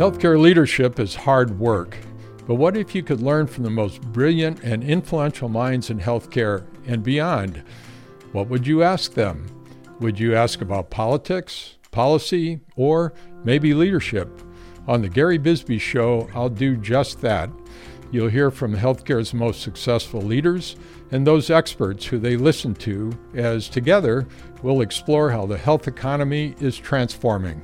Healthcare leadership is hard work, but what if you could learn from the most brilliant and influential minds in healthcare and beyond? What would you ask them? Would you ask about politics, policy, or maybe leadership? On the Gary Bisbee Show, I'll do just that. You'll hear from healthcare's most successful leaders and those experts who they listen to, as together we'll explore how the health economy is transforming.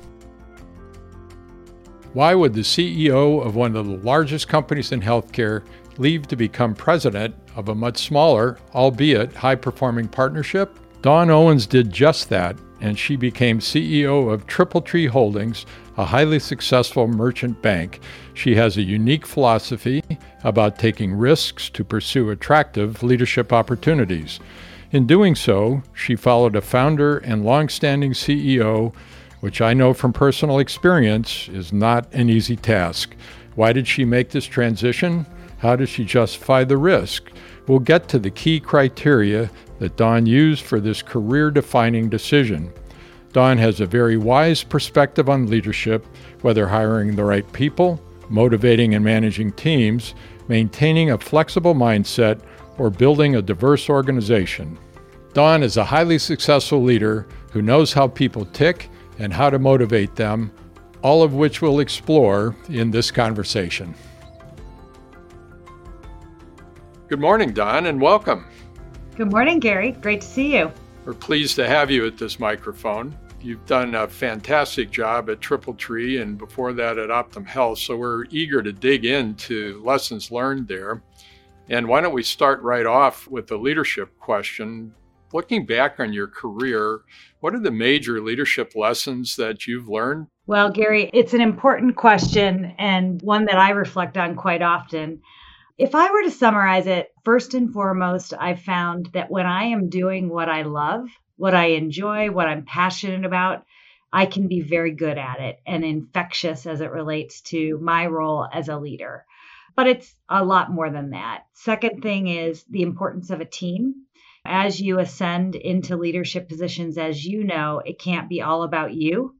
Why would the CEO of one of the largest companies in healthcare leave to become president of a much smaller, albeit high performing partnership? Dawn Owens did just that, and she became CEO of TripleTree Holdings, a highly successful merchant bank. She has a unique philosophy about taking risks to pursue attractive leadership opportunities. In doing so, she followed a founder and long-standing CEO which I know from personal experience is not an easy task. Why did she make this transition? How does she justify the risk? We'll get to the key criteria that Dawn used for this career defining decision. Dawn has a very wise perspective on leadership, whether hiring the right people, motivating and managing teams, maintaining a flexible mindset, or building a diverse organization. Dawn is a highly successful leader who knows how people tick and how to motivate them, all of which we'll explore in this conversation. Good morning, Dawn, and welcome. Good morning, Gary. Great to see you. We're pleased to have you at this microphone. You've done a fantastic job at TripleTree and before that at Optum Health, so we're eager to dig into lessons learned there. And why don't we start right off with the leadership question? Looking back on your career, what are the major leadership lessons that you've learned? Well, Gary, it's an important question and one that I reflect on quite often. If I were to summarize it, first and foremost, I've found that when I am doing what I love, what I enjoy, what I'm passionate about, I can be very good at it and infectious as it relates to my role as a leader. But it's a lot more than that. Second thing is the importance of a team as you ascend into leadership positions, as you know, it can't be all about you.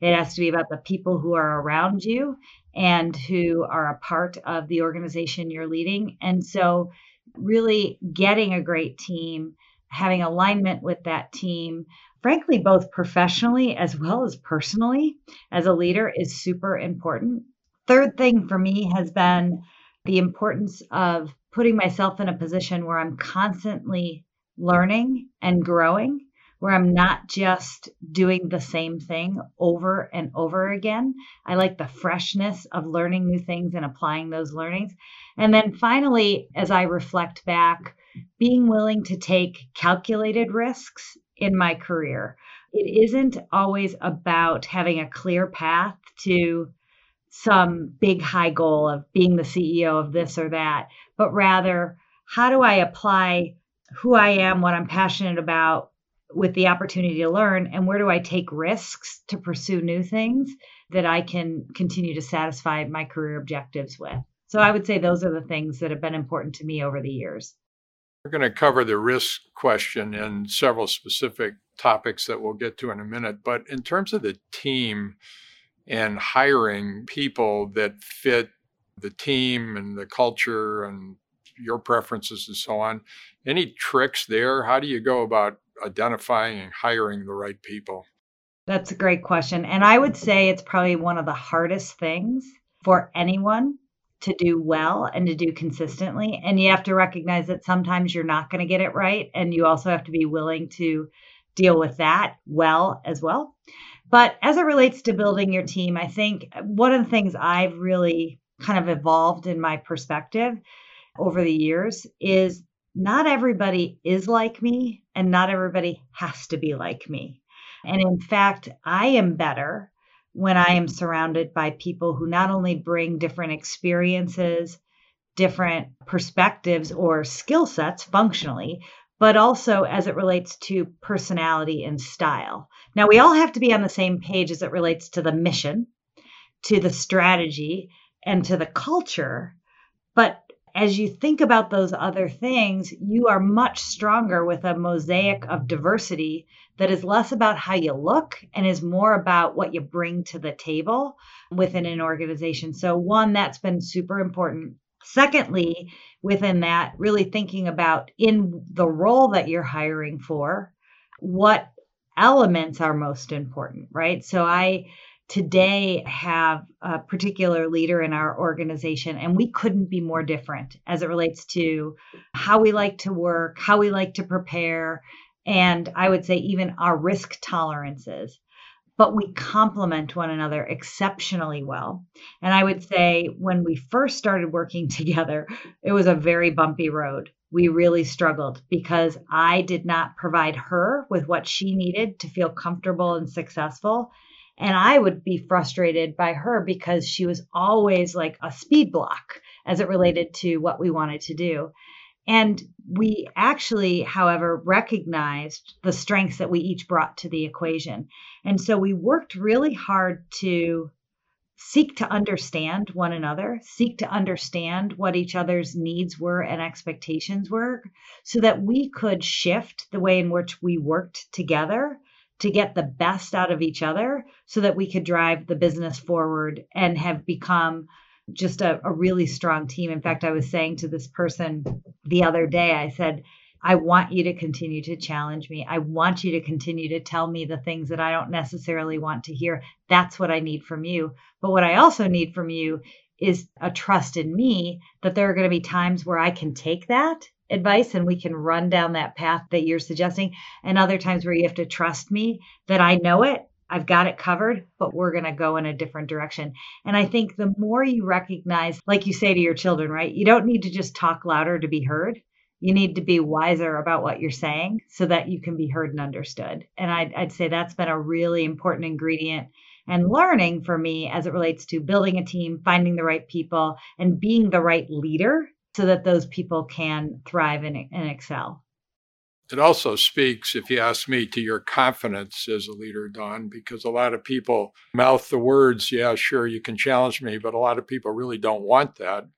It has to be about the people who are around you and who are a part of the organization you're leading. And so, really getting a great team, having alignment with that team, frankly, both professionally as well as personally as a leader is super important. Third thing for me has been the importance of putting myself in a position where I'm constantly learning and growing where I'm not just doing the same thing over and over again. I like the freshness of learning new things and applying those learnings. And then finally, as I reflect back, being willing to take calculated risks in my career. It isn't always about having a clear path to some big high goal of being the CEO of this or that, but rather, how do I apply who I am, what I'm passionate about, with the opportunity to learn, and where do I take risks to pursue new things that I can continue to satisfy my career objectives with. So I would say those are the things that have been important to me over the years. We're going to cover the risk question and several specific topics that we'll get to in a minute. But in terms of the team and hiring people that fit the team and the culture and your preferences and so on. Any tricks there? How do you go about identifying and hiring the right people? That's a great question. And I would say it's probably one of the hardest things for anyone to do well and to do consistently. And you have to recognize that sometimes you're not going to get it right. And you also have to be willing to deal with that well as well. But as it relates to building your team, I think uh, one of the things I've really kind of evolved in my perspective over the years is not everybody is like me and not everybody has to be like me. And in fact, I am better when I am surrounded by people who not only bring different experiences, different perspectives or skill sets functionally, but also as it relates to personality and style. Now, we all have to be on the same page as it relates to the mission, to the strategy, and to the culture. But as you think about those other things, you are much stronger with a mosaic of diversity that is less about how you look and is more about what you bring to the table within an organization. So, one, that's been super important. Secondly, within that, really thinking about in the role that you're hiring for, what elements are most important, right? So, I today have a particular leader in our organization, and we couldn't be more different as it relates to how we like to work, how we like to prepare, and I would say even our risk tolerances. But we complement one another exceptionally well. And I would say when we first started working together, it was a very bumpy road. We really struggled because I did not provide her with what she needed to feel comfortable and successful and I would be frustrated by her because she was always like a speed block as it related to what we wanted to do. And we actually, however, recognized the strengths that we each brought to the equation. And so we worked really hard to seek to understand one another, seek to understand what each other's needs were and expectations were, so that we could shift the way in which we worked together to get the best out of each other so that we could drive the business forward and have become just a, a, really strong team. In fact, I was saying to this person the other day, I said, I want you to continue to challenge me. I want you to continue to tell me the things that I don't necessarily want to hear. That's what I need from you. But what I also need from you is a trust in me that there are going to be times where I can take that advice and we can run down that path that you're suggesting. And other times where you have to trust me that I know it, I've got it covered, but we're going to go in a different direction. And I think the more you recognize, like you say to your children, right? You don't need to just talk louder to be heard. You need to be wiser about what you're saying so that you can be heard and understood. And I'd, I'd say that's been a really important ingredient and learning for me as it relates to building a team, finding the right people, and being the right leader so that those people can thrive and, and excel. It also speaks, if you ask me, to your confidence as a leader, Dawn, because a lot of people mouth the words, yeah, sure, you can challenge me, but a lot of people really don't want that.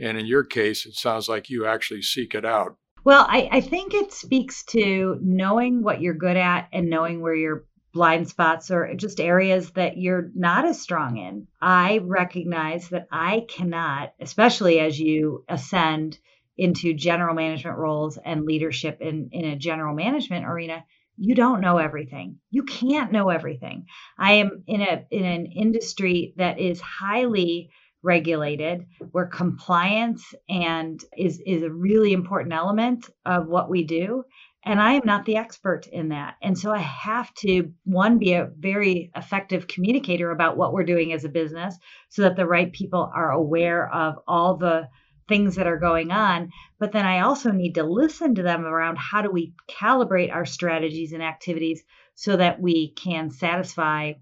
And in your case, it sounds like you actually seek it out. Well, I, I think it speaks to knowing what you're good at and knowing where you're blind spots or just areas that you're not as strong in. I recognize that I cannot, especially as you ascend into general management roles and leadership in, in a general management arena, you don't know everything. You can't know everything. I am in a in an industry that is highly regulated where compliance and is is a really important element of what we do and I am not the expert in that. And so I have to, one, be a very effective communicator about what we're doing as a business so that the right people are aware of all the things that are going on. But then I also need to listen to them around how do we calibrate our strategies and activities so that we can satisfy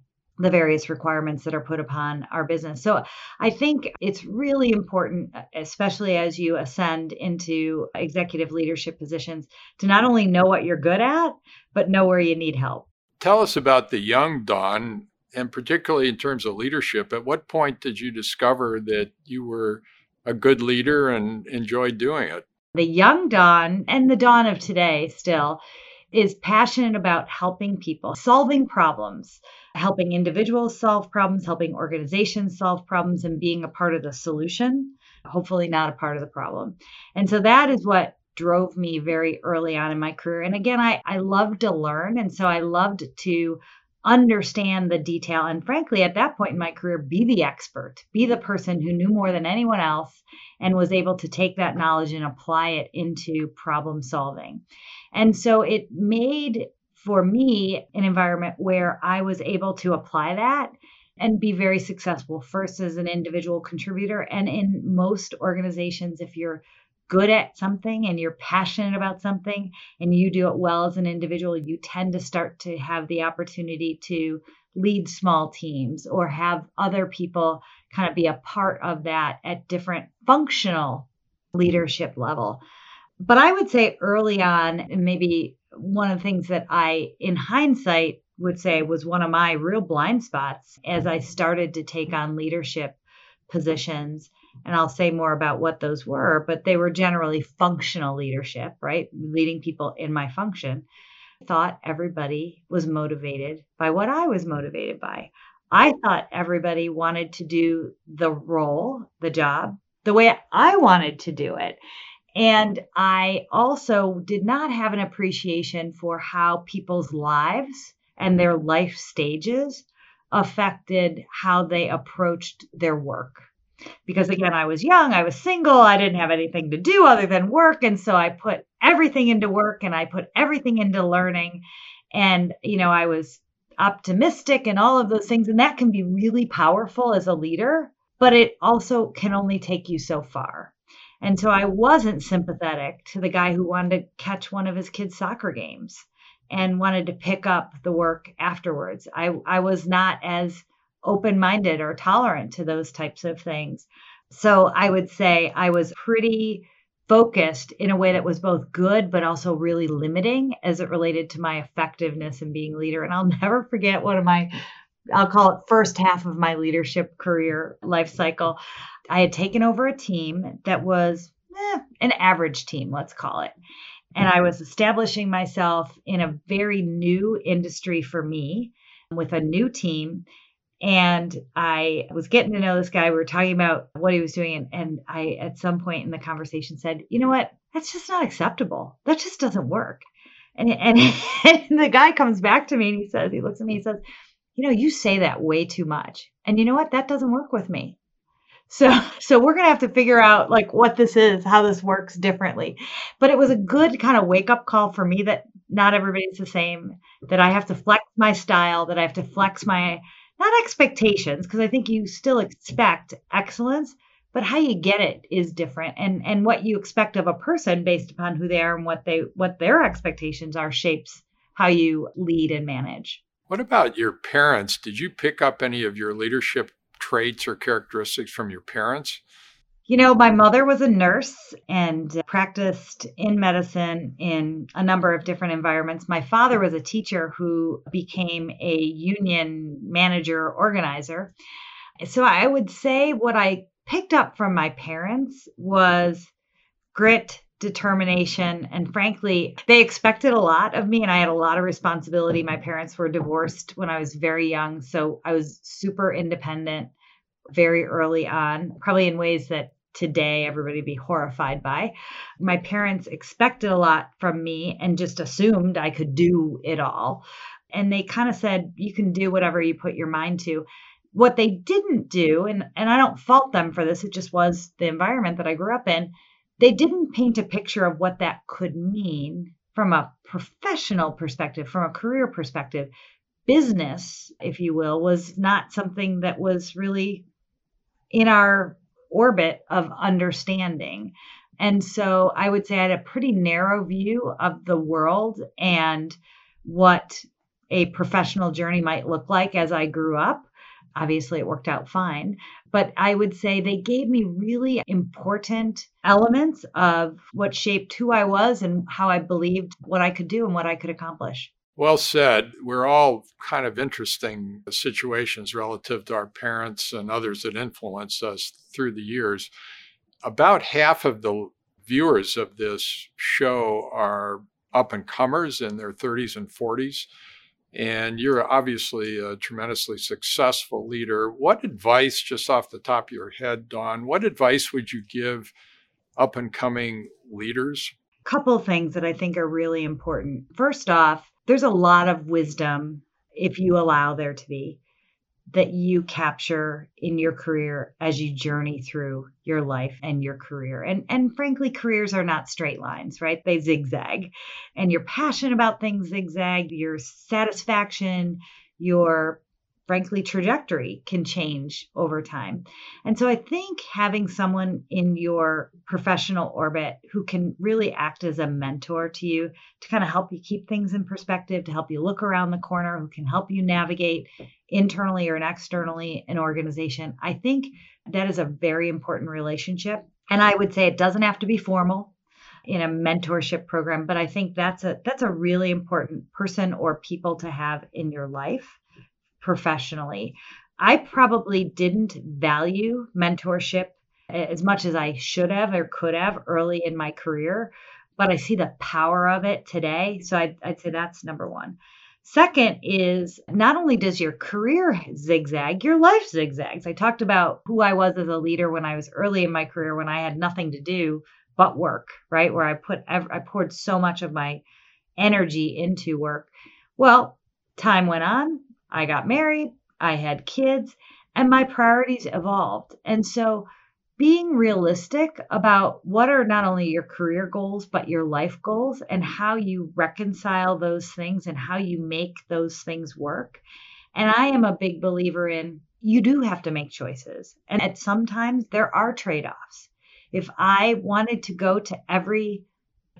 the various requirements that are put upon our business. So I think it's really important, especially as you ascend into executive leadership positions, to not only know what you're good at, but know where you need help. Tell us about the young Dawn, and particularly in terms of leadership. At what point did you discover that you were a good leader and enjoyed doing it? The young Dawn and the Dawn of today still is passionate about helping people, solving problems helping individuals solve problems, helping organizations solve problems, and being a part of the solution, hopefully not a part of the problem. And so that is what drove me very early on in my career. And again, I, I loved to learn. And so I loved to understand the detail. And frankly, at that point in my career, be the expert, be the person who knew more than anyone else and was able to take that knowledge and apply it into problem solving. And so it made for me an environment where I was able to apply that and be very successful first as an individual contributor. And in most organizations if you're good at something and you're passionate about something and you do it well as an individual you tend to start to have the opportunity to lead small teams or have other people kind of be a part of that at different functional leadership level. But i would say early on maybe one of the things that I, in hindsight, would say was one of my real blind spots as I started to take on leadership positions And I'll say more about what those were, but they were generally functional leadership, right? Leading people in my function. thought everybody was motivated by what I was motivated by. I thought everybody wanted to do the role, the job, the way I wanted to do it. And I also did not have an appreciation for how people's lives and their life stages affected how they approached their work. Because again, I was young, I was single, I didn't have anything to do other than work. And so I put everything into work and I put everything into learning. And, you know, I was optimistic and all of those things. And that can be really powerful as a leader, but it also can only take you so far. And so I wasn't sympathetic to the guy who wanted to catch one of his kids' soccer games and wanted to pick up the work afterwards. I, I was not as open minded or tolerant to those types of things. So I would say I was pretty focused in a way that was both good but also really limiting as it related to my effectiveness and being leader. And I'll never forget one of my I'll call it first half of my leadership career life cycle. I had taken over a team that was eh, an average team, let's call it and I was establishing myself in a very new industry for me with a new team. And I was getting to know this guy. We were talking about what he was doing. And, and I, at some point in the conversation, said, You know what? That's just not acceptable. That just doesn't work. And, and, and the guy comes back to me and he says, He looks at me, he says, You know, you say that way too much. And you know what? That doesn't work with me. So so we're going to have to figure out like what this is, how this works differently. But it was a good kind of wake up call for me that not everybody's the same, that I have to flex my style, that I have to flex my not expectations because I think you still expect excellence, but how you get it is different and and what you expect of a person based upon who they are and what they what their expectations are shapes how you lead and manage. What about your parents? Did you pick up any of your leadership traits or characteristics from your parents? You know, my mother was a nurse and practiced in medicine in a number of different environments. My father was a teacher who became a union manager organizer. So I would say what I picked up from my parents was grit, determination, and frankly, they expected a lot of me and I had a lot of responsibility. My parents were divorced when I was very young, so I was super independent very early on, probably in ways that today everybody be horrified by. My parents expected a lot from me and just assumed I could do it all. And they kind of said, you can do whatever you put your mind to. What they didn't do, and, and I don't fault them for this, it just was the environment that I grew up in, they didn't paint a picture of what that could mean from a professional perspective, from a career perspective. Business, if you will, was not something that was really in our orbit of understanding. And so I would say I had a pretty narrow view of the world and what a professional journey might look like as I grew up. Obviously, it worked out fine. But I would say they gave me really important elements of what shaped who I was and how I believed what I could do and what I could accomplish. Well said. We're all kind of interesting situations relative to our parents and others that influence us through the years. About half of the viewers of this show are up and comers in their 30s and 40s. And you're obviously a tremendously successful leader. What advice, just off the top of your head, Dawn, what advice would you give up and coming leaders? Couple things that I think are really important. First off, there's a lot of wisdom, if you allow there to be, that you capture in your career as you journey through your life and your career. And and frankly, careers are not straight lines, right? They zigzag. And your passion about things zigzag, your satisfaction, your frankly, trajectory can change over time. And so I think having someone in your professional orbit who can really act as a mentor to you to kind of help you keep things in perspective, to help you look around the corner, who can help you navigate internally or externally an organization, I think that is a very important relationship. And I would say it doesn't have to be formal in a mentorship program but i think that's a that's a really important person or people to have in your life professionally. I probably didn't value mentorship as much as I should have or could have early in my career, but I see the power of it today. So I'd, I'd say that's number one. Second is not only does your career zigzag, your life zigzags. I talked about who I was as a leader when I was early in my career when I had nothing to do but work, right? Where I put I poured so much of my energy into work. Well, time went on, I got married, I had kids, and my priorities evolved. And so being realistic about what are not only your career goals, but your life goals and how you reconcile those things and how you make those things work. And I am a big believer in you do have to make choices. And at sometimes there are trade offs. If I wanted to go to every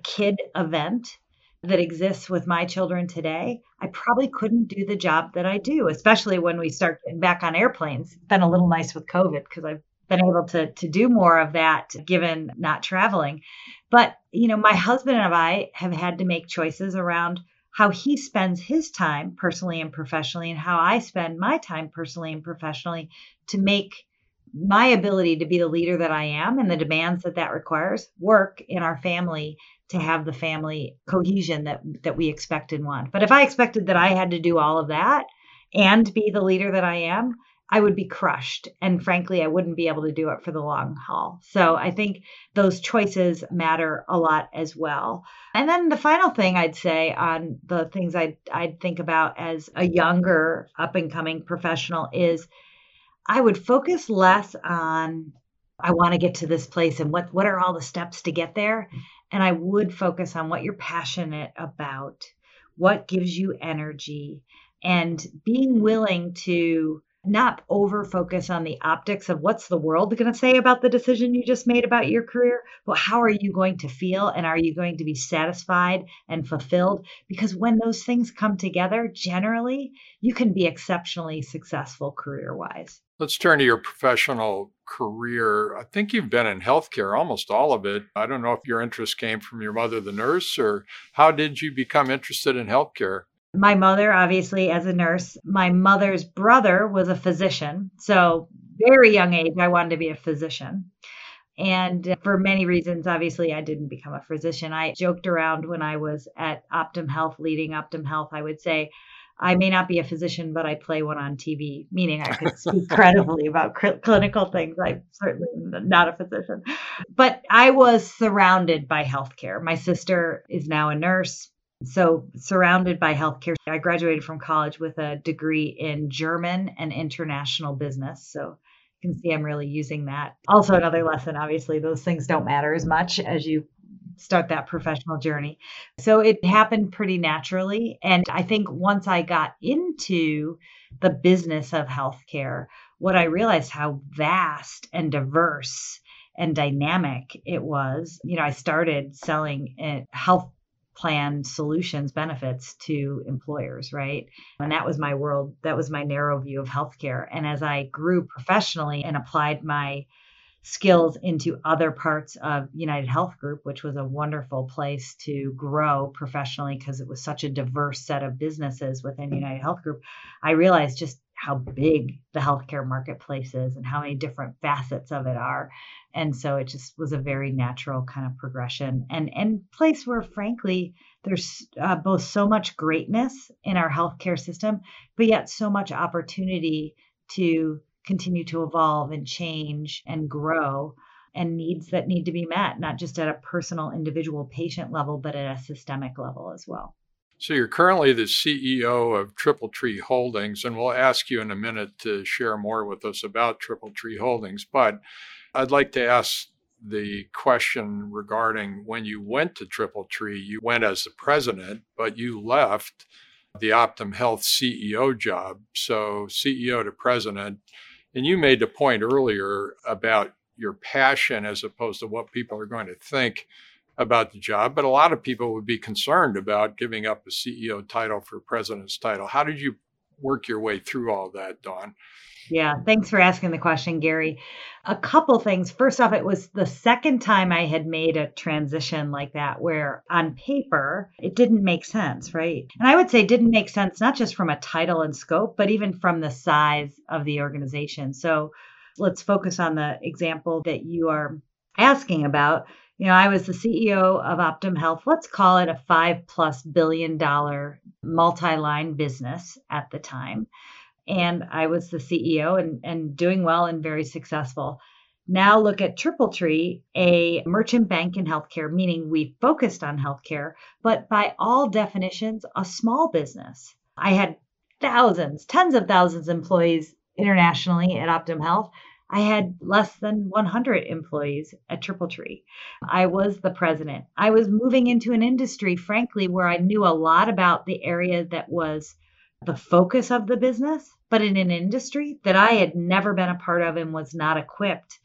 kid event that exists with my children today, I probably couldn't do the job that I do, especially when we start getting back on airplanes. It's been a little nice with COVID because I've been able to to do more of that given not traveling. But, you know, my husband and I have had to make choices around how he spends his time personally and professionally and how I spend my time personally and professionally to make my ability to be the leader that I am and the demands that that requires work in our family to have the family cohesion that that we expect and want. But if I expected that I had to do all of that and be the leader that I am, I would be crushed. And frankly, I wouldn't be able to do it for the long haul. So I think those choices matter a lot as well. And then the final thing I'd say on the things I'd, I'd think about as a younger up and coming professional is I would focus less on I want to get to this place and what what are all the steps to get there and I would focus on what you're passionate about, what gives you energy and being willing to not over focus on the optics of what's the world going to say about the decision you just made about your career, but how are you going to feel and are you going to be satisfied and fulfilled? Because when those things come together, generally, you can be exceptionally successful career wise. Let's turn to your professional career. I think you've been in healthcare almost all of it. I don't know if your interest came from your mother, the nurse, or how did you become interested in healthcare? My mother, obviously, as a nurse, my mother's brother was a physician. So, very young age, I wanted to be a physician. And uh, for many reasons, obviously, I didn't become a physician. I joked around when I was at Optum Health, leading Optum Health, I would say, I may not be a physician, but I play one on TV, meaning I could speak credibly about cl- clinical things. I'm certainly not a physician. But I was surrounded by healthcare. My sister is now a nurse. So, surrounded by healthcare, I graduated from college with a degree in German and international business. So, you can see I'm really using that. Also, another lesson obviously, those things don't matter as much as you start that professional journey. So, it happened pretty naturally. And I think once I got into the business of healthcare, what I realized how vast and diverse and dynamic it was. You know, I started selling eh, health plan solutions benefits to employers, right? And that was my world, that was my narrow view of healthcare. And as I grew professionally and applied my skills into other parts of UnitedHealth Group, which was a wonderful place to grow professionally because it was such a diverse set of businesses within UnitedHealth Group, I realized just how big the healthcare marketplace is and how many different facets of it are. And so it just was a very natural kind of progression and and place where frankly there's uh, both so much greatness in our healthcare system but yet so much opportunity to continue to evolve and change and grow and needs that need to be met not just at a personal individual patient level but at a systemic level as well so you're currently the CEO of TripleTree Holdings, and we'll ask you in a minute to share more with us about TripleTree Holdings. But I'd like to ask the question regarding when you went to TripleTree, you went as the president, but you left the Optum Health CEO job. So, CEO to president. And you made the point earlier about your passion as opposed to what people are going to think about the job. But a lot of people would be concerned about giving up a CEO title for president's title. How did you work your way through all that, Dawn? Yeah, thanks for asking the question, Gary. A couple things. First off, it was the second time I had made a transition like that where on paper it didn't make sense, right? And I would say didn't make sense not just from a title and scope, but even from the size of the organization. So let's focus on the example that you are asking about. You know, I was the CEO of Optum Health. Let's call it a five plus billion dollar multi line business at the time. And I was the CEO and, and doing well and very successful. Now look at TripleTree, a merchant bank in healthcare, meaning we focused on healthcare, but by all definitions, a small business. I had thousands, tens of thousands of employees internationally at Optum Health. I had less than 100 employees at TripleTree. I was the president. I was moving into an industry, frankly, where I knew a lot about the area that was the focus of the business, but in an industry that I had never been a part of and was not equipped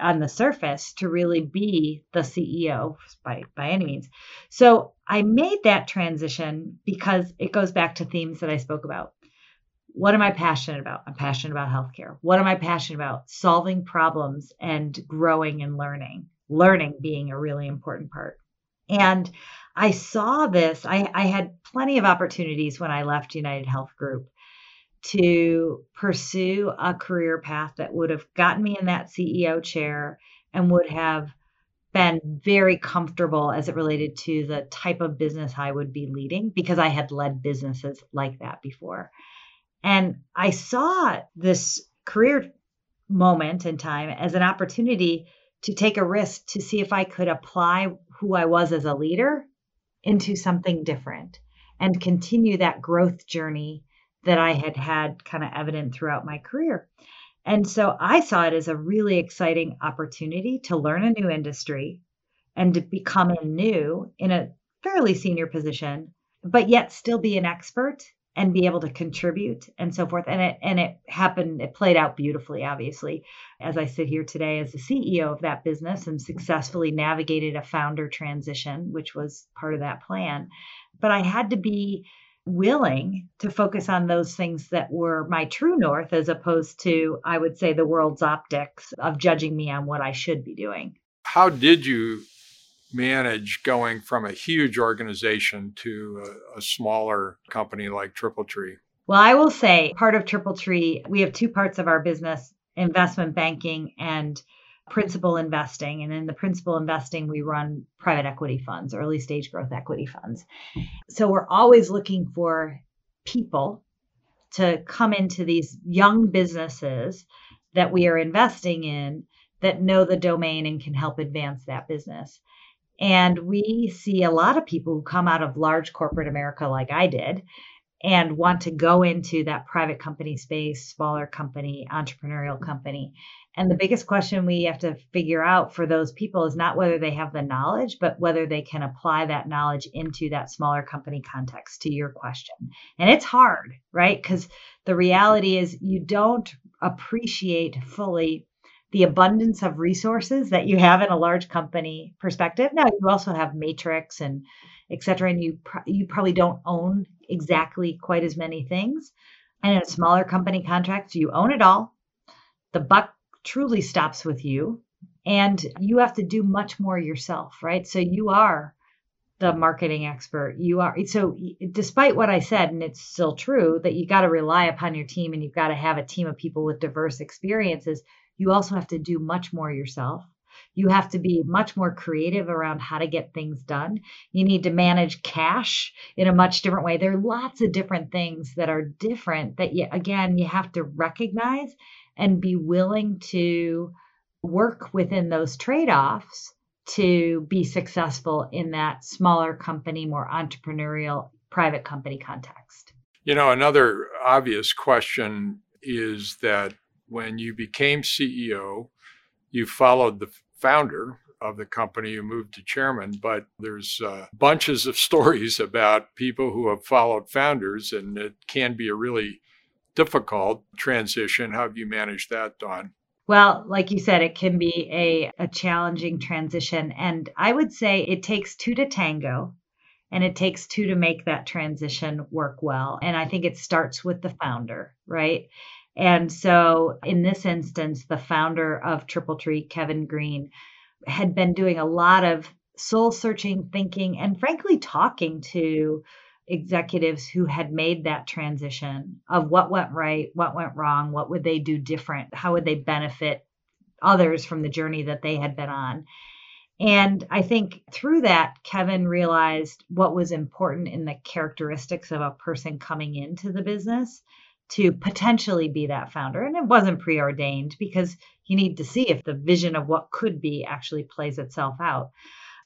on the surface to really be the CEO by, by any means. So I made that transition because it goes back to themes that I spoke about. What am I passionate about? I'm passionate about healthcare. What am I passionate about? Solving problems and growing and learning, learning being a really important part. And I saw this, I, I had plenty of opportunities when I left UnitedHealth Group to pursue a career path that would have gotten me in that CEO chair and would have been very comfortable as it related to the type of business I would be leading because I had led businesses like that before. And I saw this career moment in time as an opportunity to take a risk to see if I could apply who I was as a leader into something different and continue that growth journey that I had had kind of evident throughout my career. And so I saw it as a really exciting opportunity to learn a new industry and to become new in a fairly senior position, but yet still be an expert and be able to contribute and so forth. And it and it happened, it played out beautifully, obviously, as I sit here today as the CEO of that business and successfully navigated a founder transition, which was part of that plan. But I had to be willing to focus on those things that were my true north as opposed to i would say the world's optics of judging me on what i should be doing how did you manage going from a huge organization to a, a smaller company like TripleTree? well i will say part of TripleTree, we have two parts of our business investment banking and principal investing. And in the principal investing, we run private equity funds, early stage growth equity funds. So we're always looking for people to come into these young businesses that we are investing in that know the domain and can help advance that business. And we see a lot of people who come out of large corporate America, like I did, and want to go into that private company space, smaller company, entrepreneurial company. And the biggest question we have to figure out for those people is not whether they have the knowledge, but whether they can apply that knowledge into that smaller company context to your question. And it's hard, right? Because the reality is you don't appreciate fully the abundance of resources that you have in a large company perspective. Now, you also have matrix and et cetera, and you, you probably don't own exactly quite as many things. And in a smaller company contract, you own it all. The buck truly stops with you, and you have to do much more yourself, right? So you are the marketing expert. You are so despite what I said, and it's still true that you got to rely upon your team and you've got to have a team of people with diverse experiences. You also have to do much more yourself. You have to be much more creative around how to get things done. You need to manage cash in a much different way. There are lots of different things that are different that you, again, you have to recognize and be willing to work within those trade offs to be successful in that smaller company, more entrepreneurial private company context. You know, another obvious question is that when you became CEO, you followed the founder of the company who moved to chairman, but there's uh, bunches of stories about people who have followed founders, and it can be a really difficult transition. How have you managed that, Dawn? Well, like you said, it can be a, a challenging transition. And I would say it takes two to tango and it takes two to make that transition work well. And I think it starts with the founder, right? And so in this instance, the founder of TripleTree, Kevin Green, had been doing a lot of soul searching thinking and frankly talking to executives who had made that transition of what went right, what went wrong, what would they do different, how would they benefit others from the journey that they had been on. And I think through that, Kevin realized what was important in the characteristics of a person coming into the business to potentially be that founder. And it wasn't preordained because you need to see if the vision of what could be actually plays itself out.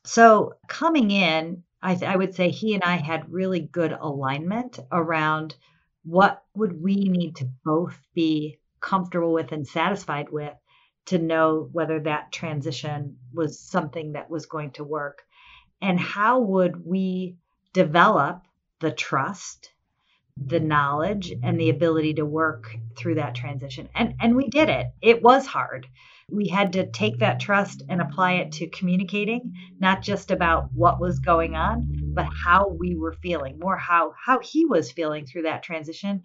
So coming in, I, th- I would say he and I had really good alignment around what would we need to both be comfortable with and satisfied with to know whether that transition was something that was going to work and how would we develop the trust the knowledge and the ability to work through that transition. And and we did it. It was hard. We had to take that trust and apply it to communicating not just about what was going on but how we were feeling more how how he was feeling through that transition.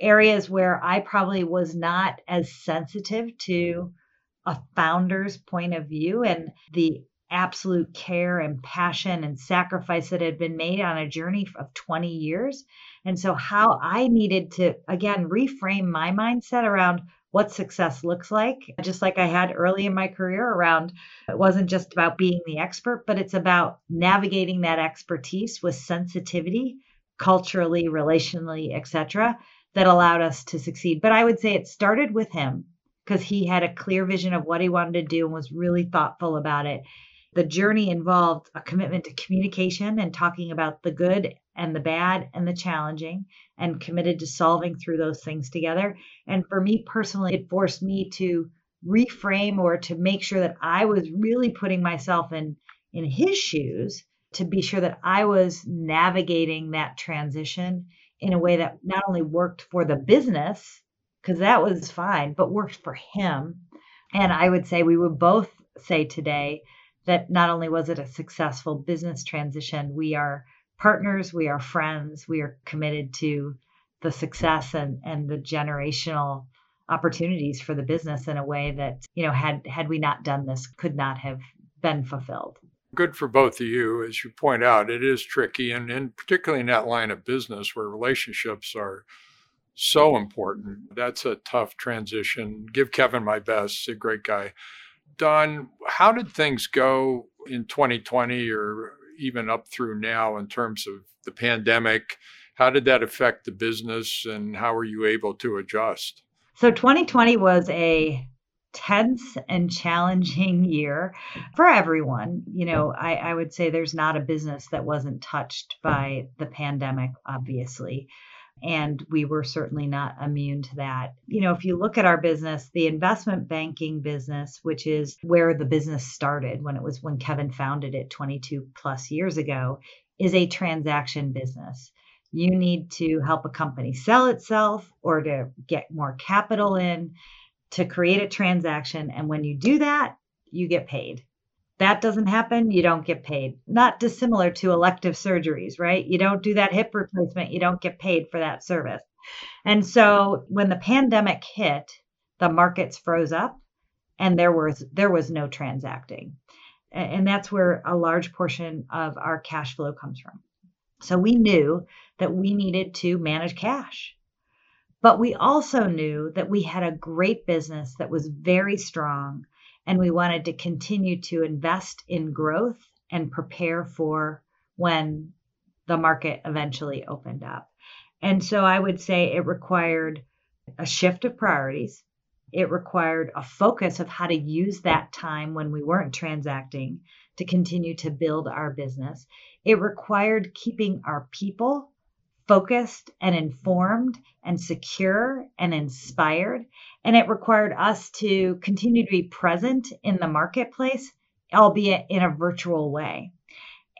Areas where i probably was not as sensitive to a founder's point of view and the absolute care and passion and sacrifice that had been made on a journey of 20 years. And so, how I needed to, again, reframe my mindset around what success looks like, just like I had early in my career around it wasn't just about being the expert, but it's about navigating that expertise with sensitivity, culturally, relationally, etc., that allowed us to succeed. But I would say it started with him because he had a clear vision of what he wanted to do and was really thoughtful about it. The journey involved a commitment to communication and talking about the good and the bad and the challenging and committed to solving through those things together. And for me personally, it forced me to reframe or to make sure that I was really putting myself in in his shoes to be sure that I was navigating that transition in a way that not only worked for the business because that was fine, but worked for him. And I would say we would both say today that not only was it a successful business transition, we are partners, we are friends, we are committed to the success and, and the generational opportunities for the business in a way that, you know, had had we not done this, could not have been fulfilled. Good for both of you. As you point out, it is tricky and, and particularly in that line of business where relationships are so important. That's a tough transition. Give Kevin my best. He's a great guy. Dawn, how did things go in 2020 or even up through now in terms of the pandemic? How did that affect the business and how were you able to adjust? So 2020 was a tense and challenging year for everyone. You know, I, I would say there's not a business that wasn't touched by the pandemic, obviously and we were certainly not immune to that. You know, if you look at our business, the investment banking business, which is where the business started when it was when Kevin founded it 22 plus years ago, is a transaction business. You need to help a company sell itself or to get more capital in to create a transaction. And when you do that, you get paid that doesn't happen, you don't get paid. Not dissimilar to elective surgeries, right? You don't do that hip replacement, you don't get paid for that service. And so when the pandemic hit, the markets froze up and there was there was no transacting. And that's where a large portion of our cash flow comes from. So we knew that we needed to manage cash. But we also knew that we had a great business that was very strong and we wanted to continue to invest in growth and prepare for when the market eventually opened up. And so I would say it required a shift of priorities. It required a focus of how to use that time when we weren't transacting to continue to build our business. It required keeping our people focused and informed and secure and inspired. And it required us to continue to be present in the marketplace, albeit in a virtual way.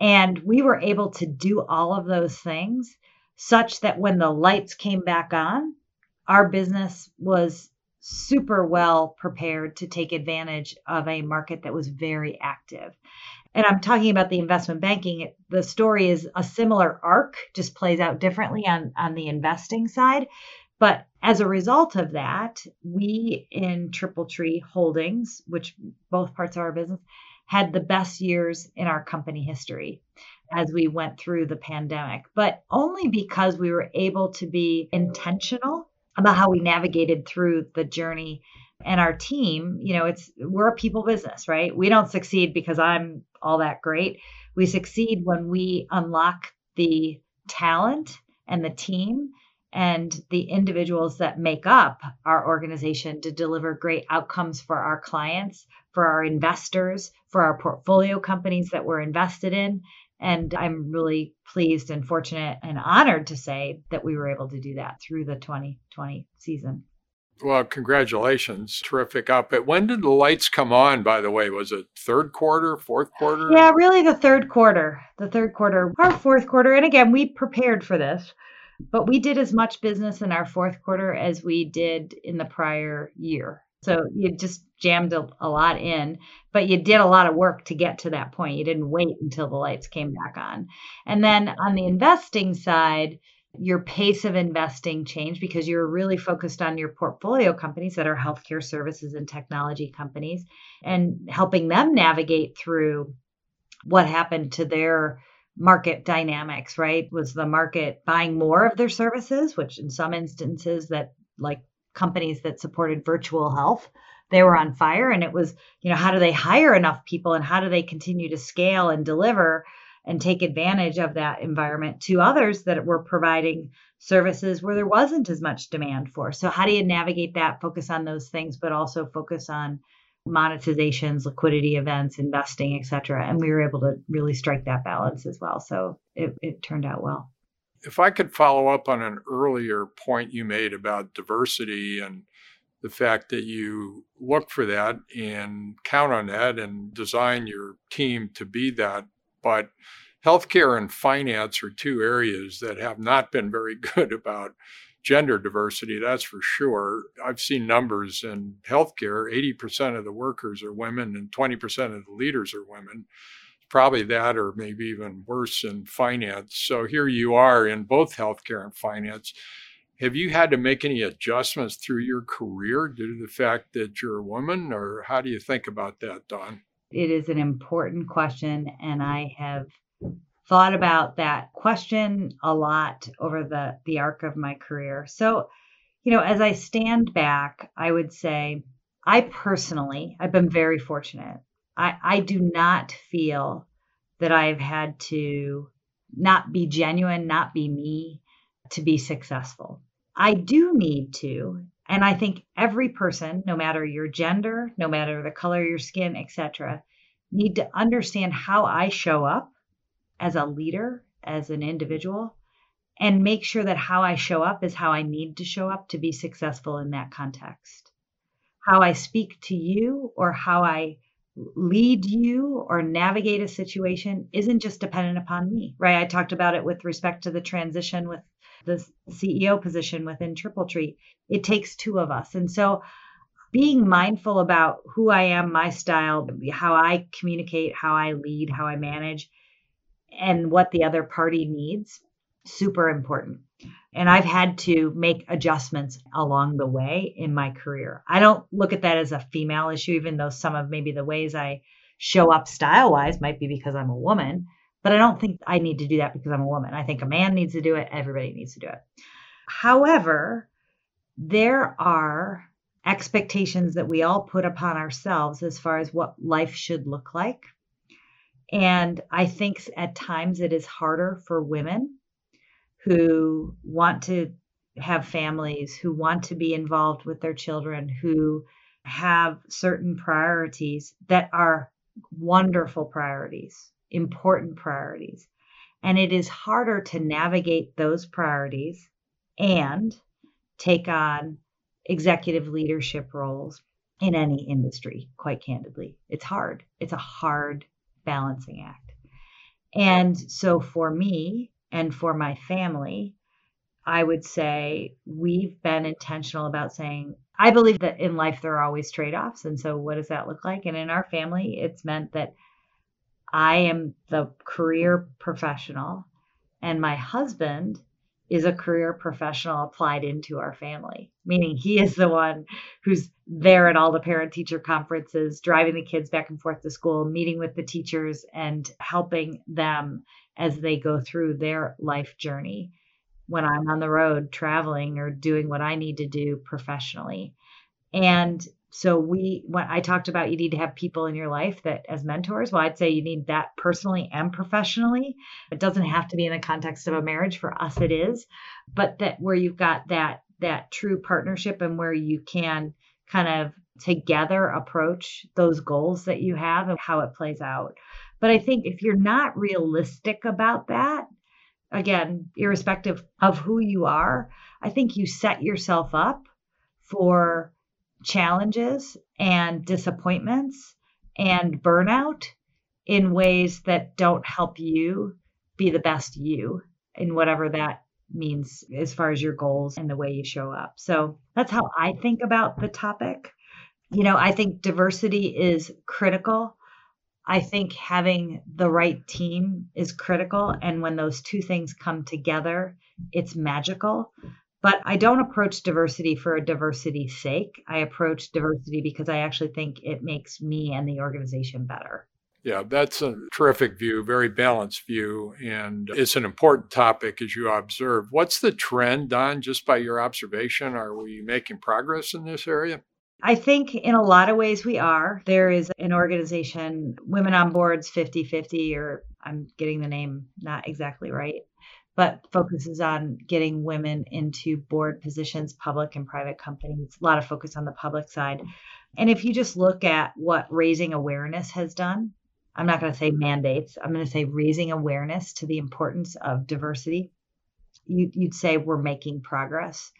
And we were able to do all of those things such that when the lights came back on, our business was super well prepared to take advantage of a market that was very active and I'm talking about the investment banking, the story is a similar arc, just plays out differently on, on the investing side. But as a result of that, we in TripleTree Holdings, which both parts of our business, had the best years in our company history. as we went through the pandemic, but only because we were able to be intentional about how we navigated through the journey and our team, you know, it's we're a people business, right? We don't succeed because I'm all that great. We succeed when we unlock the talent and the team and the individuals that make up our organization to deliver great outcomes for our clients, for our investors, for our portfolio companies that we're invested in. And I'm really pleased and fortunate and honored to say that we were able to do that through the 2020 season. Well, congratulations. Terrific outfit. When did the lights come on, by the way? Was it third quarter, fourth quarter? Yeah, really the third quarter. The third quarter, our fourth quarter. And again, we prepared for this, but we did as much business in our fourth quarter as we did in the prior year. So you just jammed a, a lot in, but you did a lot of work to get to that point. You didn't wait until the lights came back on. And then on the investing side, your pace of investing changed because you're really focused on your portfolio companies that are healthcare services and technology companies and helping them navigate through what happened to their market dynamics, right? Was the market buying more of their services, which in some instances that like companies that supported virtual health, they were on fire and it was, you know, how do they hire enough people and how do they continue to scale and deliver and take advantage of that environment to others that were providing services where there wasn't as much demand for. So, how do you navigate that? Focus on those things, but also focus on monetizations, liquidity events, investing, et cetera. And we were able to really strike that balance as well. So, it, it turned out well. If I could follow up on an earlier point you made about diversity and the fact that you look for that and count on that and design your team to be that but healthcare and finance are two areas that have not been very good about gender diversity, that's for sure. I've seen numbers in healthcare 80% of the workers are women and 20% of the leaders are women. Probably that, or maybe even worse in finance. So here you are in both healthcare and finance. Have you had to make any adjustments through your career due to the fact that you're a woman, or how do you think about that, Dawn? It is an important question, and I have thought about that question a lot over the the arc of my career. So, you know, as I stand back, I would say I personally, I've been very fortunate. I, I do not feel that I've had to not be genuine, not be me to be successful. I do need to, and I think every person, no matter your gender, no matter the color of your skin, etc., need to understand how I show up as a leader, as an individual, and make sure that how I show up is how I need to show up to be successful in that context. How I speak to you or how I lead you or navigate a situation isn't just dependent upon me, right? I talked about it with respect to the transition with the CEO position within TripleTree. It takes two of us. And so being mindful about who I am, my style, how I communicate, how I lead, how I manage, and what the other party needs, super important. And I've had to make adjustments along the way in my career. I don't look at that as a female issue, even though some of maybe the ways I show up style wise might be because I'm a woman. But I don't think I need to do that because I'm a woman. I think a man needs to do it, everybody needs to do it. However, there are expectations that we all put upon ourselves as far as what life should look like. And I think at times it is harder for women who want to have families, who want to be involved with their children, who have certain priorities that are wonderful priorities, important priorities. And it is harder to navigate those priorities and take on executive leadership roles in any industry, quite candidly. It's hard. It's a hard balancing act. And so for me and for my family, I would say we've been intentional about saying, I believe that in life there are always trade offs. And so what does that look like? And in our family, it's meant that I am the career professional and my husband is a career professional applied into our family, meaning he is the one who's there at all the parent teacher conferences, driving the kids back and forth to school, meeting with the teachers, and helping them as they go through their life journey when I'm on the road traveling or doing what I need to do professionally. And so we when I talked about you need to have people in your life that as mentors, well I'd say you need that personally and professionally. It doesn't have to be in the context of a marriage for us it is, but that where you've got that that true partnership and where you can kind of together approach those goals that you have and how it plays out. But I think if you're not realistic about that, again, irrespective of who you are, I think you set yourself up for challenges and disappointments and burnout in ways that don't help you be the best you in whatever that means as far as your goals and the way you show up. So that's how I think about the topic. You know, I think diversity is critical. I think having the right team is critical. And when those two things come together, it's magical. But I don't approach diversity for a diversity's sake. I approach diversity because I actually think it makes me and the organization better. Yeah, that's a terrific view, very balanced view, and it's an important topic as you observe. What's the trend, Dawn, just by your observation? Are we making progress in this area? I think in a lot of ways we are. There is an organization, Women on Boards 50 50, or I'm getting the name not exactly right but focuses on getting women into board positions, public and private companies. A lot of focus on the public side. And if you just look at what raising awareness has done, I'm not going to say mandates, I'm going to say raising awareness to the importance of diversity, you, would say we're making progress.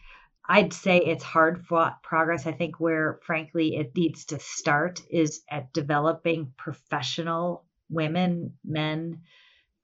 I'd say it's hard fought progress. I think where, frankly, it needs to start is at developing professional women, men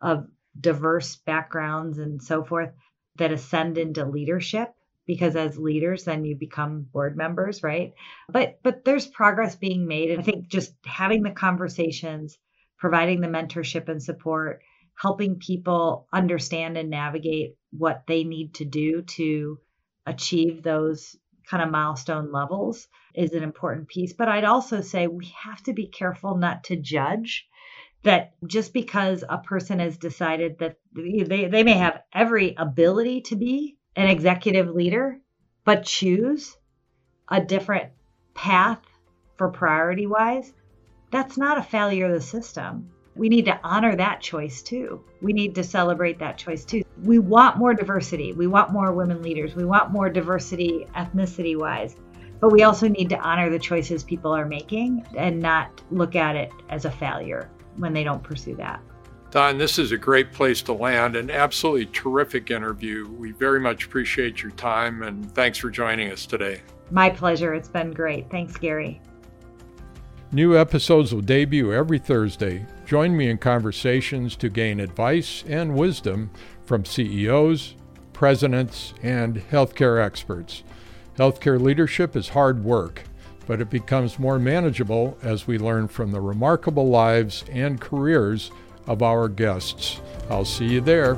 of diverse backgrounds and so forth that ascend into leadership because as leaders then you become board members right? But but there's progress being made. And i think just having the conversations providing the mentorship and support helping people understand and navigate what they need to do to achieve those kind of milestone levels is an important piece. But i'd also say we have to be careful not to judge that just because a person has decided that they, they may have every ability to be an executive leader, but choose a different path for priority wise, that's not a failure of the system. We need to honor that choice too. We need to celebrate that choice too. We want more diversity. We want more women leaders. We want more diversity ethnicity wise. But we also need to honor the choices people are making and not look at it as a failure when they don't pursue that. Dawn, this is a great place to land. An absolutely terrific interview. We very much appreciate your time and thanks for joining us today. My pleasure. It's been great. Thanks, Gary. New episodes will debut every Thursday. Join me in conversations to gain advice and wisdom from CEOs, presidents, and healthcare experts. Healthcare leadership is hard work but it becomes more manageable as we learn from the remarkable lives and careers of our guests. I'll see you there.